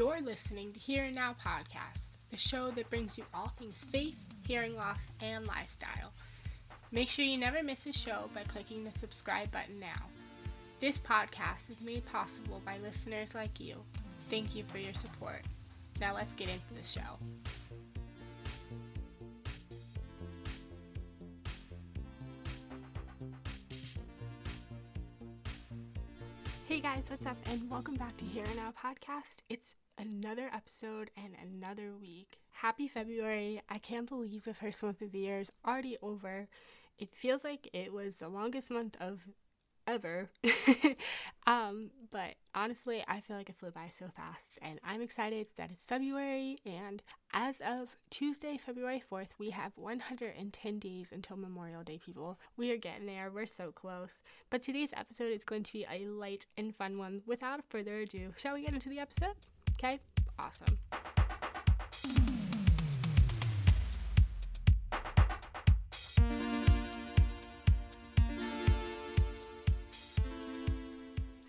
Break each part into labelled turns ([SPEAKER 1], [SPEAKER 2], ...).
[SPEAKER 1] You're listening to Here and Now Podcast, the show that brings you all things faith, hearing loss, and lifestyle. Make sure you never miss a show by clicking the subscribe button now. This podcast is made possible by listeners like you. Thank you for your support. Now let's get into the show. Hey guys, what's up? And welcome back to Here and Now Podcast. It's another episode and another week. Happy February. I can't believe the first month of the year is already over. It feels like it was the longest month of ever. um, but honestly, I feel like it flew by so fast, and I'm excited that it's February. And as of Tuesday, February 4th, we have 110 days until Memorial Day, people. We are getting there, we're so close. But today's episode is going to be a light and fun one. Without further ado, shall we get into the episode? Okay, awesome.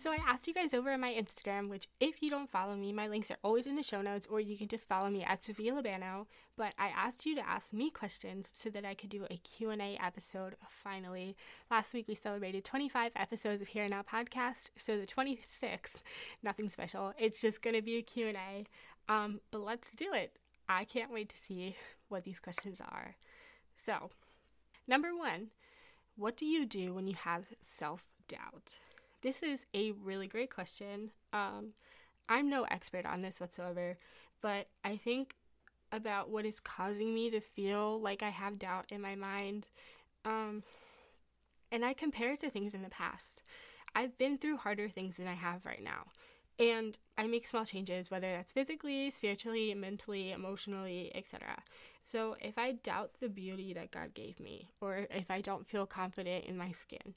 [SPEAKER 1] So I asked you guys over on my Instagram, which if you don't follow me, my links are always in the show notes, or you can just follow me at Sophia Labano. But I asked you to ask me questions so that I could do a Q&A episode finally. Last week we celebrated 25 episodes of Here and Now podcast, so the 26th, nothing special. It's just going to be a Q&A. Um, but let's do it. I can't wait to see what these questions are. So, number 1, what do you do when you have self-doubt? This is a really great question. Um, I'm no expert on this whatsoever, but I think about what is causing me to feel like I have doubt in my mind. Um, and I compare it to things in the past. I've been through harder things than I have right now. And I make small changes, whether that's physically, spiritually, mentally, emotionally, etc. So if I doubt the beauty that God gave me, or if I don't feel confident in my skin,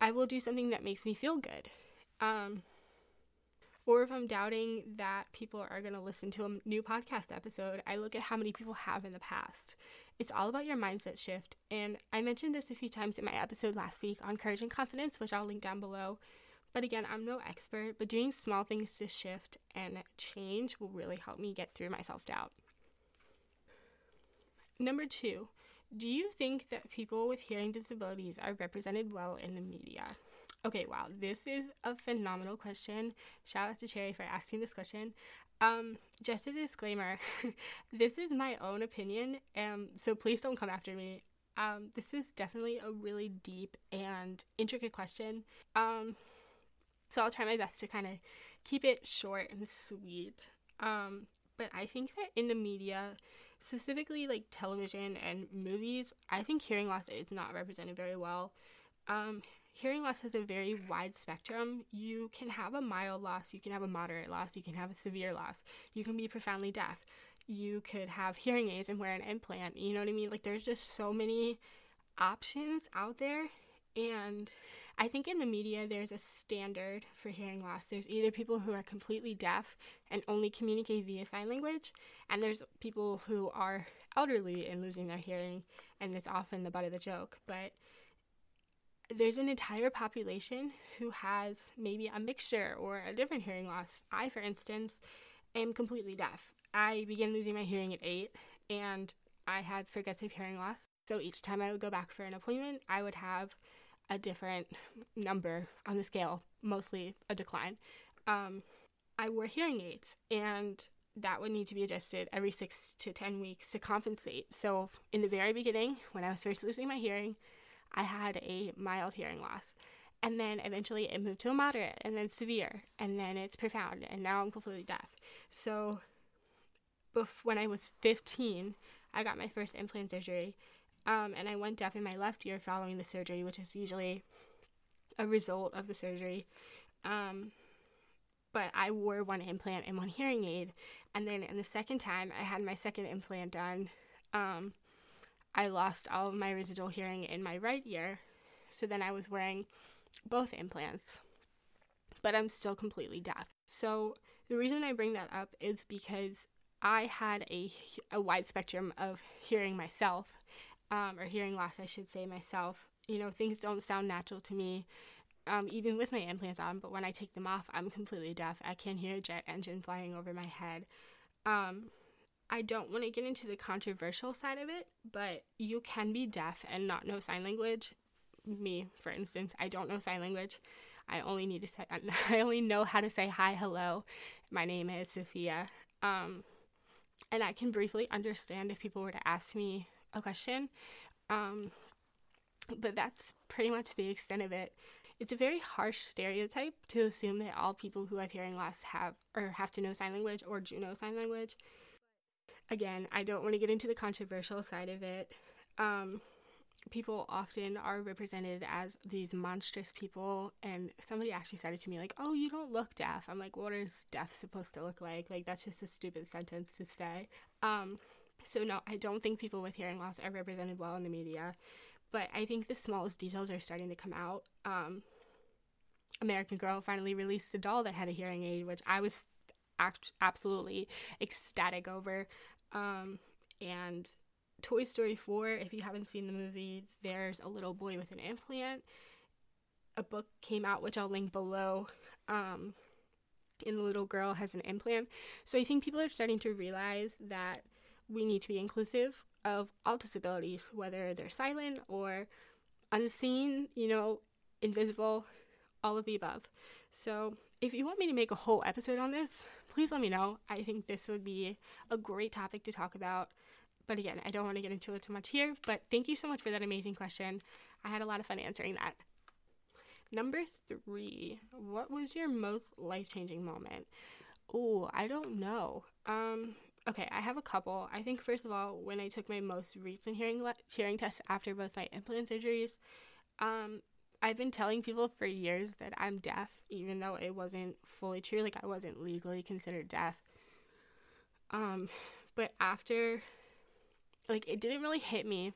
[SPEAKER 1] I will do something that makes me feel good. Um, or if I'm doubting that people are going to listen to a new podcast episode, I look at how many people have in the past. It's all about your mindset shift. And I mentioned this a few times in my episode last week on courage and confidence, which I'll link down below. But again, I'm no expert, but doing small things to shift and change will really help me get through my self doubt. Number two, do you think that people with hearing disabilities are represented well in the media? Okay, wow, this is a phenomenal question. Shout out to Cherry for asking this question. Um, just a disclaimer this is my own opinion, um, so please don't come after me. Um, this is definitely a really deep and intricate question. Um, so I'll try my best to kind of keep it short and sweet. Um, but I think that in the media, specifically like television and movies, I think hearing loss is not represented very well. Um, hearing loss has a very wide spectrum. You can have a mild loss, you can have a moderate loss, you can have a severe loss, you can be profoundly deaf, you could have hearing aids and wear an implant. You know what I mean? Like, there's just so many options out there. And I think in the media, there's a standard for hearing loss. There's either people who are completely deaf and only communicate via sign language, and there's people who are elderly and losing their hearing, and it's often the butt of the joke. But there's an entire population who has maybe a mixture or a different hearing loss. I, for instance, am completely deaf. I began losing my hearing at eight, and I had progressive hearing loss. So each time I would go back for an appointment, I would have a different number on the scale, mostly a decline. Um, I wore hearing aids, and that would need to be adjusted every six to 10 weeks to compensate. So, in the very beginning, when I was first losing my hearing, I had a mild hearing loss. And then eventually it moved to a moderate and then severe, and then it's profound, and now I'm completely deaf. So, bef- when I was 15, I got my first implant surgery, um, and I went deaf in my left ear following the surgery, which is usually a result of the surgery. Um, but I wore one implant and one hearing aid. And then in the second time I had my second implant done, um, I lost all of my residual hearing in my right ear. So then I was wearing both implants. But I'm still completely deaf. So the reason I bring that up is because I had a, a wide spectrum of hearing myself um, or hearing loss, I should say myself. You know, things don't sound natural to me. um, even with my implants on, but when I take them off, I'm completely deaf. I can't hear a jet engine flying over my head. Um, I don't want to get into the controversial side of it, but you can be deaf and not know sign language. Me, for instance, I don't know sign language. I only need to say, I only know how to say hi, hello. My name is Sophia. Um, and I can briefly understand if people were to ask me a question. Um, but that's pretty much the extent of it. It's a very harsh stereotype to assume that all people who have hearing loss have or have to know sign language or do know sign language. Again, I don't want to get into the controversial side of it. Um, people often are represented as these monstrous people, and somebody actually said it to me like, "Oh, you don't look deaf." I'm like, "What is deaf supposed to look like?" Like that's just a stupid sentence to say. Um, so no, I don't think people with hearing loss are represented well in the media but I think the smallest details are starting to come out. Um, American Girl finally released a doll that had a hearing aid, which I was act- absolutely ecstatic over. Um, and Toy Story 4, if you haven't seen the movie, there's a little boy with an implant. A book came out, which I'll link below. Um, and the little girl has an implant. So I think people are starting to realize that we need to be inclusive of all disabilities, whether they're silent or unseen, you know, invisible, all of the above. So, if you want me to make a whole episode on this, please let me know. I think this would be a great topic to talk about. But again, I don't want to get into it too much here. But thank you so much for that amazing question. I had a lot of fun answering that. Number three, what was your most life changing moment? Oh, I don't know. Um, okay, I have a couple. I think first of all, when I took my most recent hearing le- hearing test after both my implant surgeries, um, I've been telling people for years that I'm deaf, even though it wasn't fully true. Like I wasn't legally considered deaf. Um, but after, like, it didn't really hit me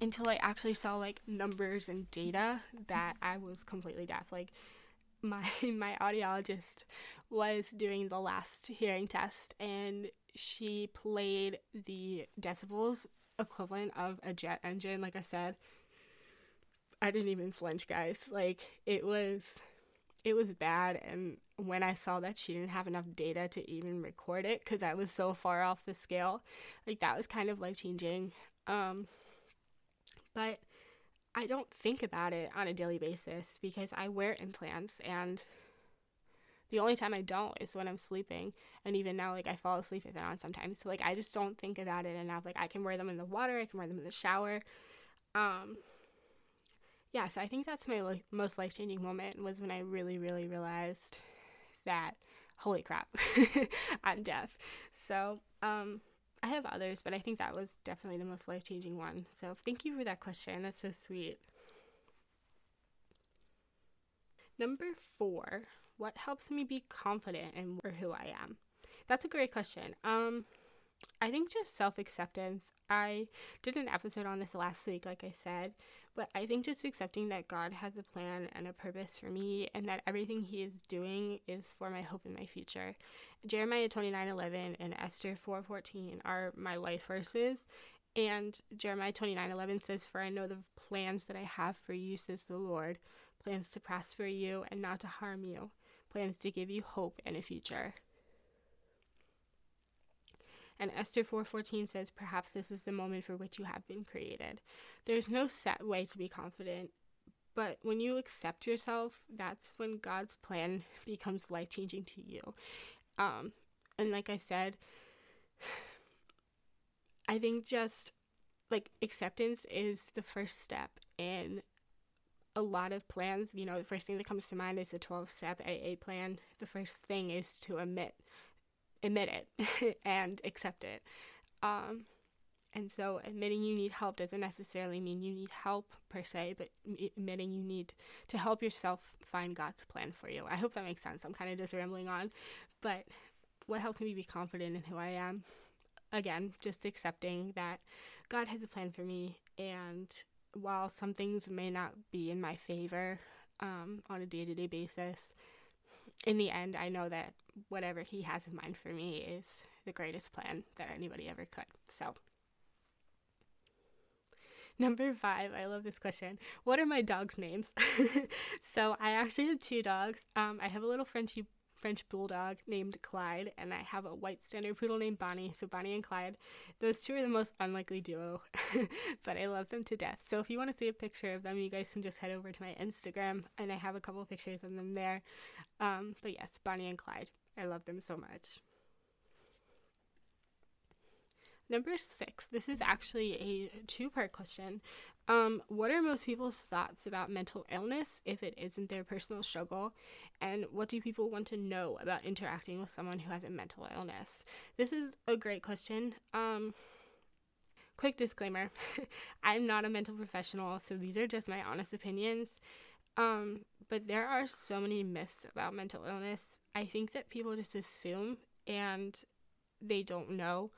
[SPEAKER 1] until I actually saw like numbers and data that I was completely deaf. Like my my audiologist was doing the last hearing test and she played the decibels equivalent of a jet engine like I said. I didn't even flinch, guys. Like it was it was bad and when I saw that she didn't have enough data to even record it cuz I was so far off the scale, like that was kind of life changing. Um but I don't think about it on a daily basis because I wear implants and the only time I don't is when I'm sleeping. And even now, like, I fall asleep with it on sometimes. So, like, I just don't think about it enough. Like, I can wear them in the water, I can wear them in the shower. Um, yeah, so I think that's my li- most life changing moment was when I really, really realized that, holy crap, I'm deaf. So, um, I have others, but I think that was definitely the most life changing one. So thank you for that question. That's so sweet. Number four, what helps me be confident in who I am? That's a great question. Um, I think just self acceptance. I did an episode on this last week, like I said, but I think just accepting that God has a plan and a purpose for me and that everything He is doing is for my hope in my future. Jeremiah 29 11 and Esther 4 14 are my life verses. And Jeremiah 29 11 says, For I know the plans that I have for you, says the Lord plans to prosper you and not to harm you, plans to give you hope and a future. And Esther 4:14 says, "Perhaps this is the moment for which you have been created." There's no set way to be confident, but when you accept yourself, that's when God's plan becomes life-changing to you. Um, and like I said, I think just like acceptance is the first step in a lot of plans. You know, the first thing that comes to mind is the 12 step AA plan. The first thing is to admit admit it and accept it. Um, and so admitting you need help doesn't necessarily mean you need help per se, but admitting you need to help yourself find God's plan for you. I hope that makes sense. I'm kind of just rambling on, but what helps me be confident in who I am? Again, just accepting that God has a plan for me, and while some things may not be in my favor um, on a day to day basis, in the end, I know that whatever he has in mind for me is the greatest plan that anybody ever could. So, Number five, I love this question. What are my dogs' names? so I actually have two dogs. Um, I have a little Frenchy French bulldog named Clyde, and I have a white standard poodle named Bonnie. So Bonnie and Clyde, those two are the most unlikely duo, but I love them to death. So if you want to see a picture of them, you guys can just head over to my Instagram, and I have a couple pictures of them there. Um, but yes, Bonnie and Clyde, I love them so much. Number six, this is actually a two part question. Um, what are most people's thoughts about mental illness if it isn't their personal struggle? And what do people want to know about interacting with someone who has a mental illness? This is a great question. Um, quick disclaimer I'm not a mental professional, so these are just my honest opinions. Um, but there are so many myths about mental illness. I think that people just assume and they don't know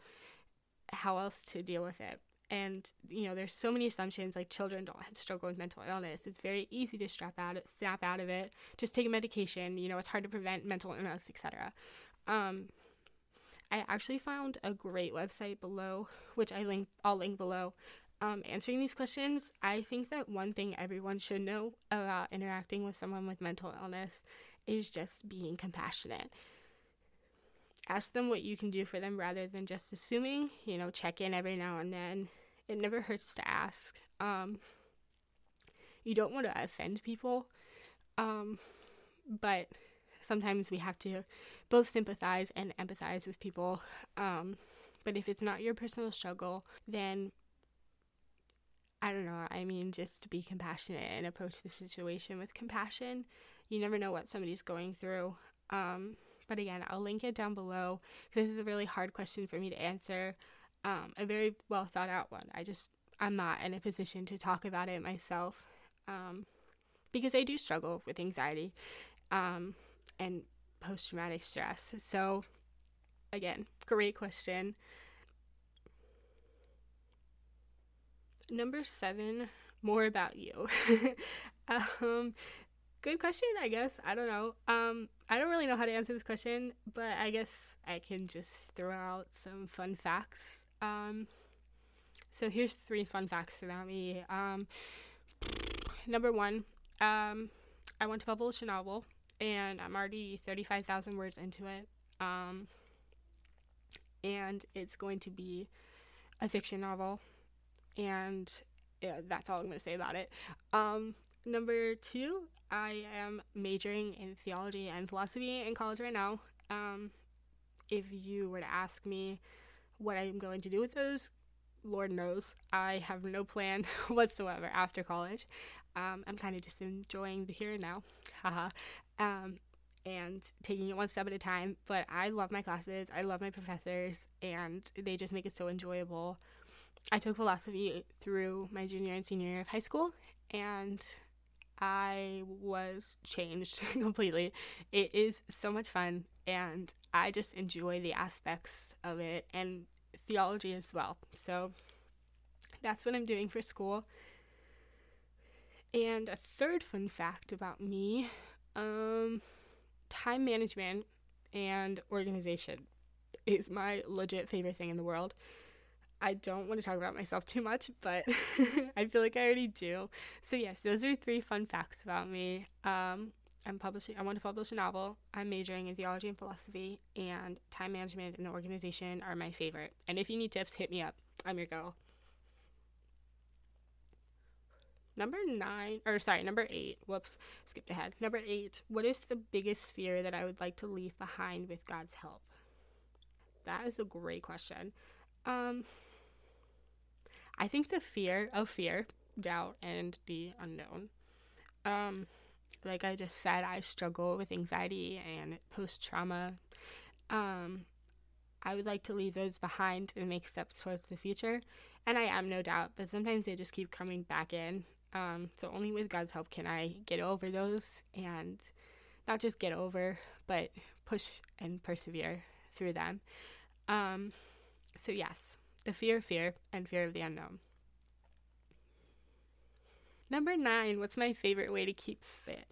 [SPEAKER 1] how else to deal with it and you know there's so many assumptions like children don't struggle with mental illness. It's very easy to strap out snap out of it. Just take medication you know it's hard to prevent mental illness etc um, i actually found a great website below which i link i'll link below. Um, answering these questions i think that one thing everyone should know about interacting with someone with mental illness is just being compassionate ask them what you can do for them rather than just assuming. You know, check in every now and then. It never hurts to ask. Um, you don't want to offend people, um, but sometimes we have to both sympathize and empathize with people. Um, but if it's not your personal struggle, then I don't know. I mean, just be compassionate and approach the situation with compassion. You never know what somebody's going through. Um, but again, I'll link it down below. This is a really hard question for me to answer. Um, a very well thought out one. I just, I'm not in a position to talk about it myself um, because I do struggle with anxiety um, and post traumatic stress. So, again, great question. Number seven, more about you. um, good question, I guess. I don't know. Um, I don't really know how to answer this question, but I guess I can just throw out some fun facts. Um, so here's three fun facts about me. Um, number one, um, I want to publish a novel, and I'm already 35,000 words into it. Um, and it's going to be a fiction novel, and yeah, that's all I'm going to say about it. Um, Number two, I am majoring in theology and philosophy in college right now. Um, if you were to ask me what I'm going to do with those, Lord knows. I have no plan whatsoever after college. Um, I'm kind of just enjoying the here and now, haha, um, and taking it one step at a time. But I love my classes, I love my professors, and they just make it so enjoyable. I took philosophy through my junior and senior year of high school, and I was changed completely. It is so much fun, and I just enjoy the aspects of it and theology as well. So that's what I'm doing for school. And a third fun fact about me um, time management and organization is my legit favorite thing in the world. I don't want to talk about myself too much, but I feel like I already do. So yes, those are three fun facts about me. Um, I'm publishing. I want to publish a novel. I'm majoring in theology and philosophy, and time management and organization are my favorite. And if you need tips, hit me up. I'm your girl. Number nine, or sorry, number eight. Whoops, skipped ahead. Number eight. What is the biggest fear that I would like to leave behind with God's help? That is a great question. Um, I think the fear of fear, doubt, and the unknown. Um, like I just said, I struggle with anxiety and post trauma. Um, I would like to leave those behind and make steps towards the future. And I am, no doubt, but sometimes they just keep coming back in. Um, so only with God's help can I get over those and not just get over, but push and persevere through them. Um, so, yes, the fear of fear and fear of the unknown. Number nine, what's my favorite way to keep fit?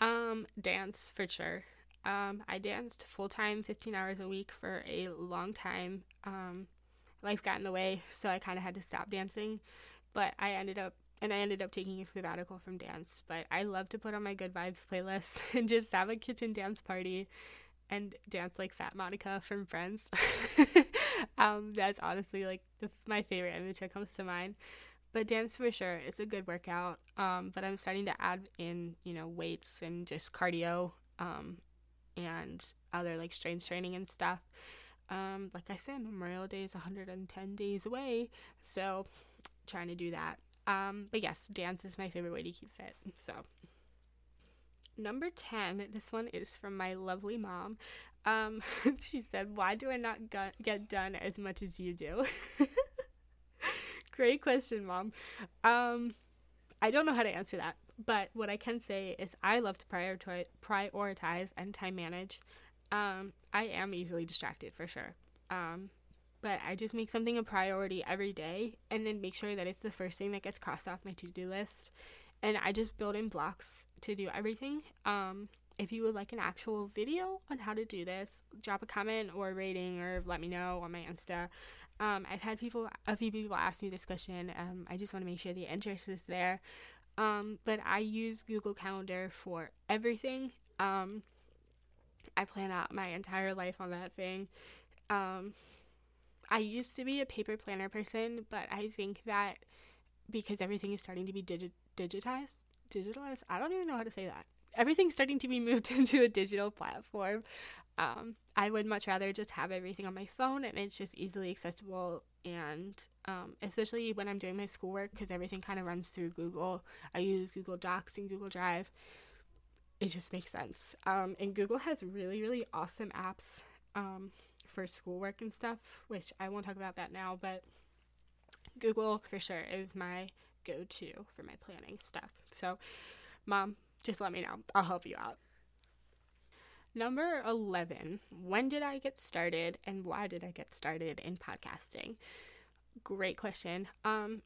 [SPEAKER 1] Um, dance for sure. Um, I danced full time, 15 hours a week for a long time. Um, life got in the way, so I kind of had to stop dancing but I ended up and I ended up taking a sabbatical from dance. But I love to put on my good vibes playlist and just have a kitchen dance party and dance like Fat Monica from Friends. um, that's honestly like the, my favorite image that comes to mind. But dance for sure, it's a good workout. Um, but I'm starting to add in, you know, weights and just cardio, um, and other like strength training and stuff. Um, like I said, Memorial Day is 110 days away, so trying to do that. Um, but yes, dance is my favorite way to keep fit. So number 10, this one is from my lovely mom. Um, she said, Why do I not get done as much as you do? Great question, mom. Um, I don't know how to answer that, but what I can say is I love to prioritize, and time manage. Um, I am easily distracted for sure. Um, but I just make something a priority every day and then make sure that it's the first thing that gets crossed off my to do list. And I just build in blocks to do everything. Um, if you would like an actual video on how to do this, drop a comment or a rating or let me know on my Insta. Um, I've had people, a few people ask me this question. Um, I just want to make sure the interest is there. Um, but I use Google Calendar for everything. Um, I plan out my entire life on that thing. Um, I used to be a paper planner person, but I think that because everything is starting to be digi- digitized, digitalized, I don't even know how to say that. Everything's starting to be moved into a digital platform. Um, I would much rather just have everything on my phone and it's just easily accessible. And um, especially when I'm doing my schoolwork, because everything kind of runs through Google, I use Google Docs and Google Drive. It just makes sense. Um, and Google has really, really awesome apps. Um, for schoolwork and stuff, which I won't talk about that now, but Google for sure is my go to for my planning stuff. So, mom, just let me know. I'll help you out. Number 11. When did I get started and why did I get started in podcasting? Great question. Um,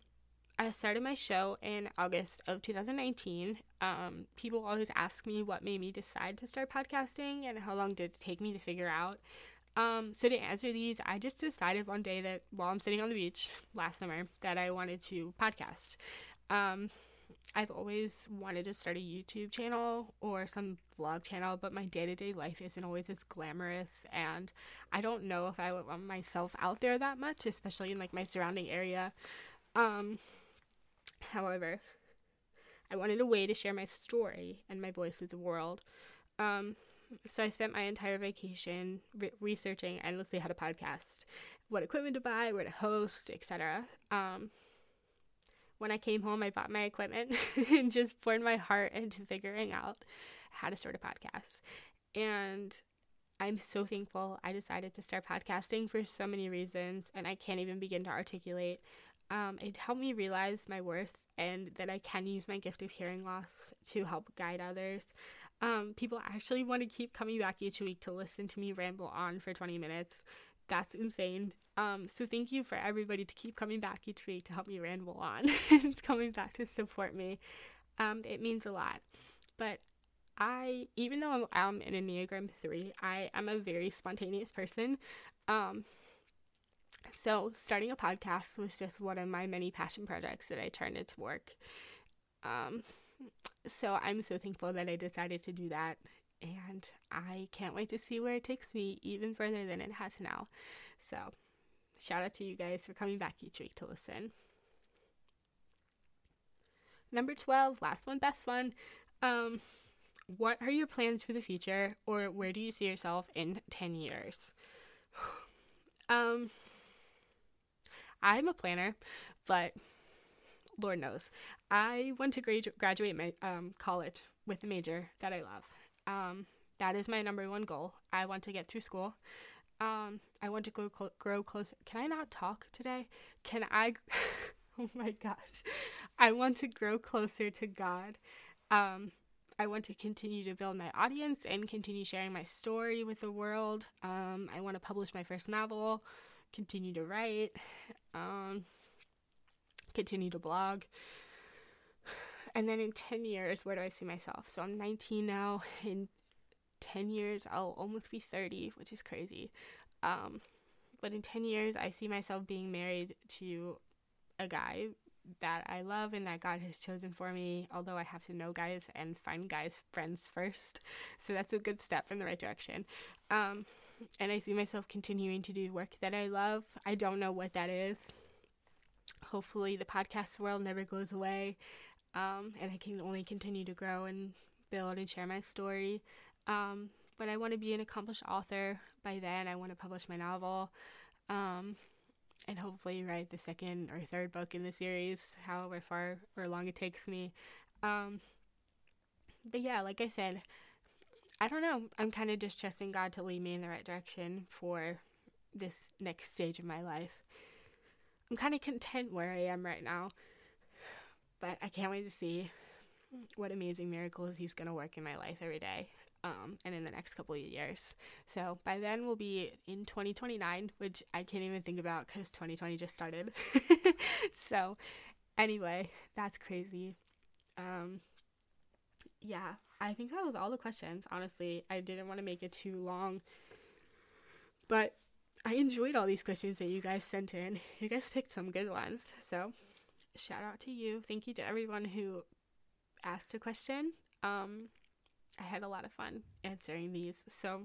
[SPEAKER 1] I started my show in August of 2019. Um, people always ask me what made me decide to start podcasting and how long did it take me to figure out. Um, so to answer these, I just decided one day that while I'm sitting on the beach last summer that I wanted to podcast. Um, I've always wanted to start a YouTube channel or some vlog channel, but my day to day life isn't always as glamorous, and I don't know if I would want myself out there that much, especially in like my surrounding area. Um, however, I wanted a way to share my story and my voice with the world. Um, so I spent my entire vacation re- researching endlessly how to podcast, what equipment to buy, where to host, etc. Um, when I came home, I bought my equipment and just poured my heart into figuring out how to start a podcast. And I'm so thankful I decided to start podcasting for so many reasons, and I can't even begin to articulate. Um, it helped me realize my worth and that I can use my gift of hearing loss to help guide others. Um, people actually want to keep coming back each week to listen to me ramble on for 20 minutes. That's insane. Um, so thank you for everybody to keep coming back each week to help me ramble on and coming back to support me. Um, it means a lot. But I, even though I'm, I'm an Enneagram 3, I am a very spontaneous person. Um, so starting a podcast was just one of my many passion projects that I turned into work. Um, so I'm so thankful that I decided to do that. And I can't wait to see where it takes me even further than it has now. So, shout out to you guys for coming back each week to listen. Number 12, last one, best one. Um, what are your plans for the future, or where do you see yourself in 10 years? um, I'm a planner, but Lord knows. I want to gradu- graduate my um, college with a major that I love. Um, that is my number one goal. I want to get through school. Um, I want to go cl- grow closer. Can I not talk today? Can I? oh my gosh. I want to grow closer to God. Um, I want to continue to build my audience and continue sharing my story with the world. Um, I want to publish my first novel, continue to write. Um, continue to blog. And then in 10 years, where do I see myself? So I'm 19 now. In 10 years, I'll almost be 30, which is crazy. Um, but in 10 years, I see myself being married to a guy that I love and that God has chosen for me, although I have to know guys and find guys friends first. So that's a good step in the right direction. Um, and I see myself continuing to do work that I love. I don't know what that is. Hopefully, the podcast world never goes away, um, and I can only continue to grow and build and share my story. Um, but I want to be an accomplished author by then. I want to publish my novel. Um, and hopefully write the second or third book in the series, however far or long it takes me. Um, but yeah, like I said, I don't know. I'm kind of just trusting God to lead me in the right direction for this next stage of my life. I'm kind of content where I am right now, but I can't wait to see what amazing miracles He's going to work in my life every day um, and in the next couple of years. So by then we'll be in 2029, which I can't even think about because 2020 just started. so anyway, that's crazy. Um, yeah, I think that was all the questions. Honestly, I didn't want to make it too long, but I enjoyed all these questions that you guys sent in. You guys picked some good ones. So shout out to you. Thank you to everyone who asked a question. Um, I had a lot of fun answering these. So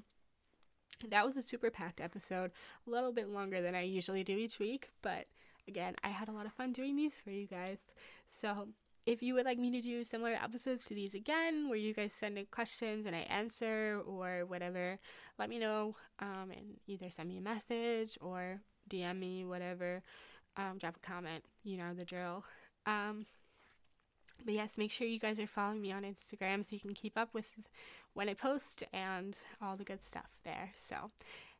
[SPEAKER 1] that was a super packed episode, a little bit longer than I usually do each week, but again, I had a lot of fun doing these for you guys. So if you would like me to do similar episodes to these again, where you guys send in questions and I answer or whatever, let me know um, and either send me a message or DM me, whatever. Um, drop a comment, you know the drill. Um, but yes, make sure you guys are following me on Instagram so you can keep up with when I post and all the good stuff there. So,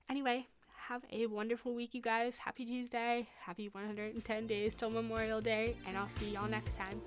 [SPEAKER 1] anyway, have a wonderful week, you guys. Happy Tuesday. Happy 110 days till Memorial Day. And I'll see y'all next time.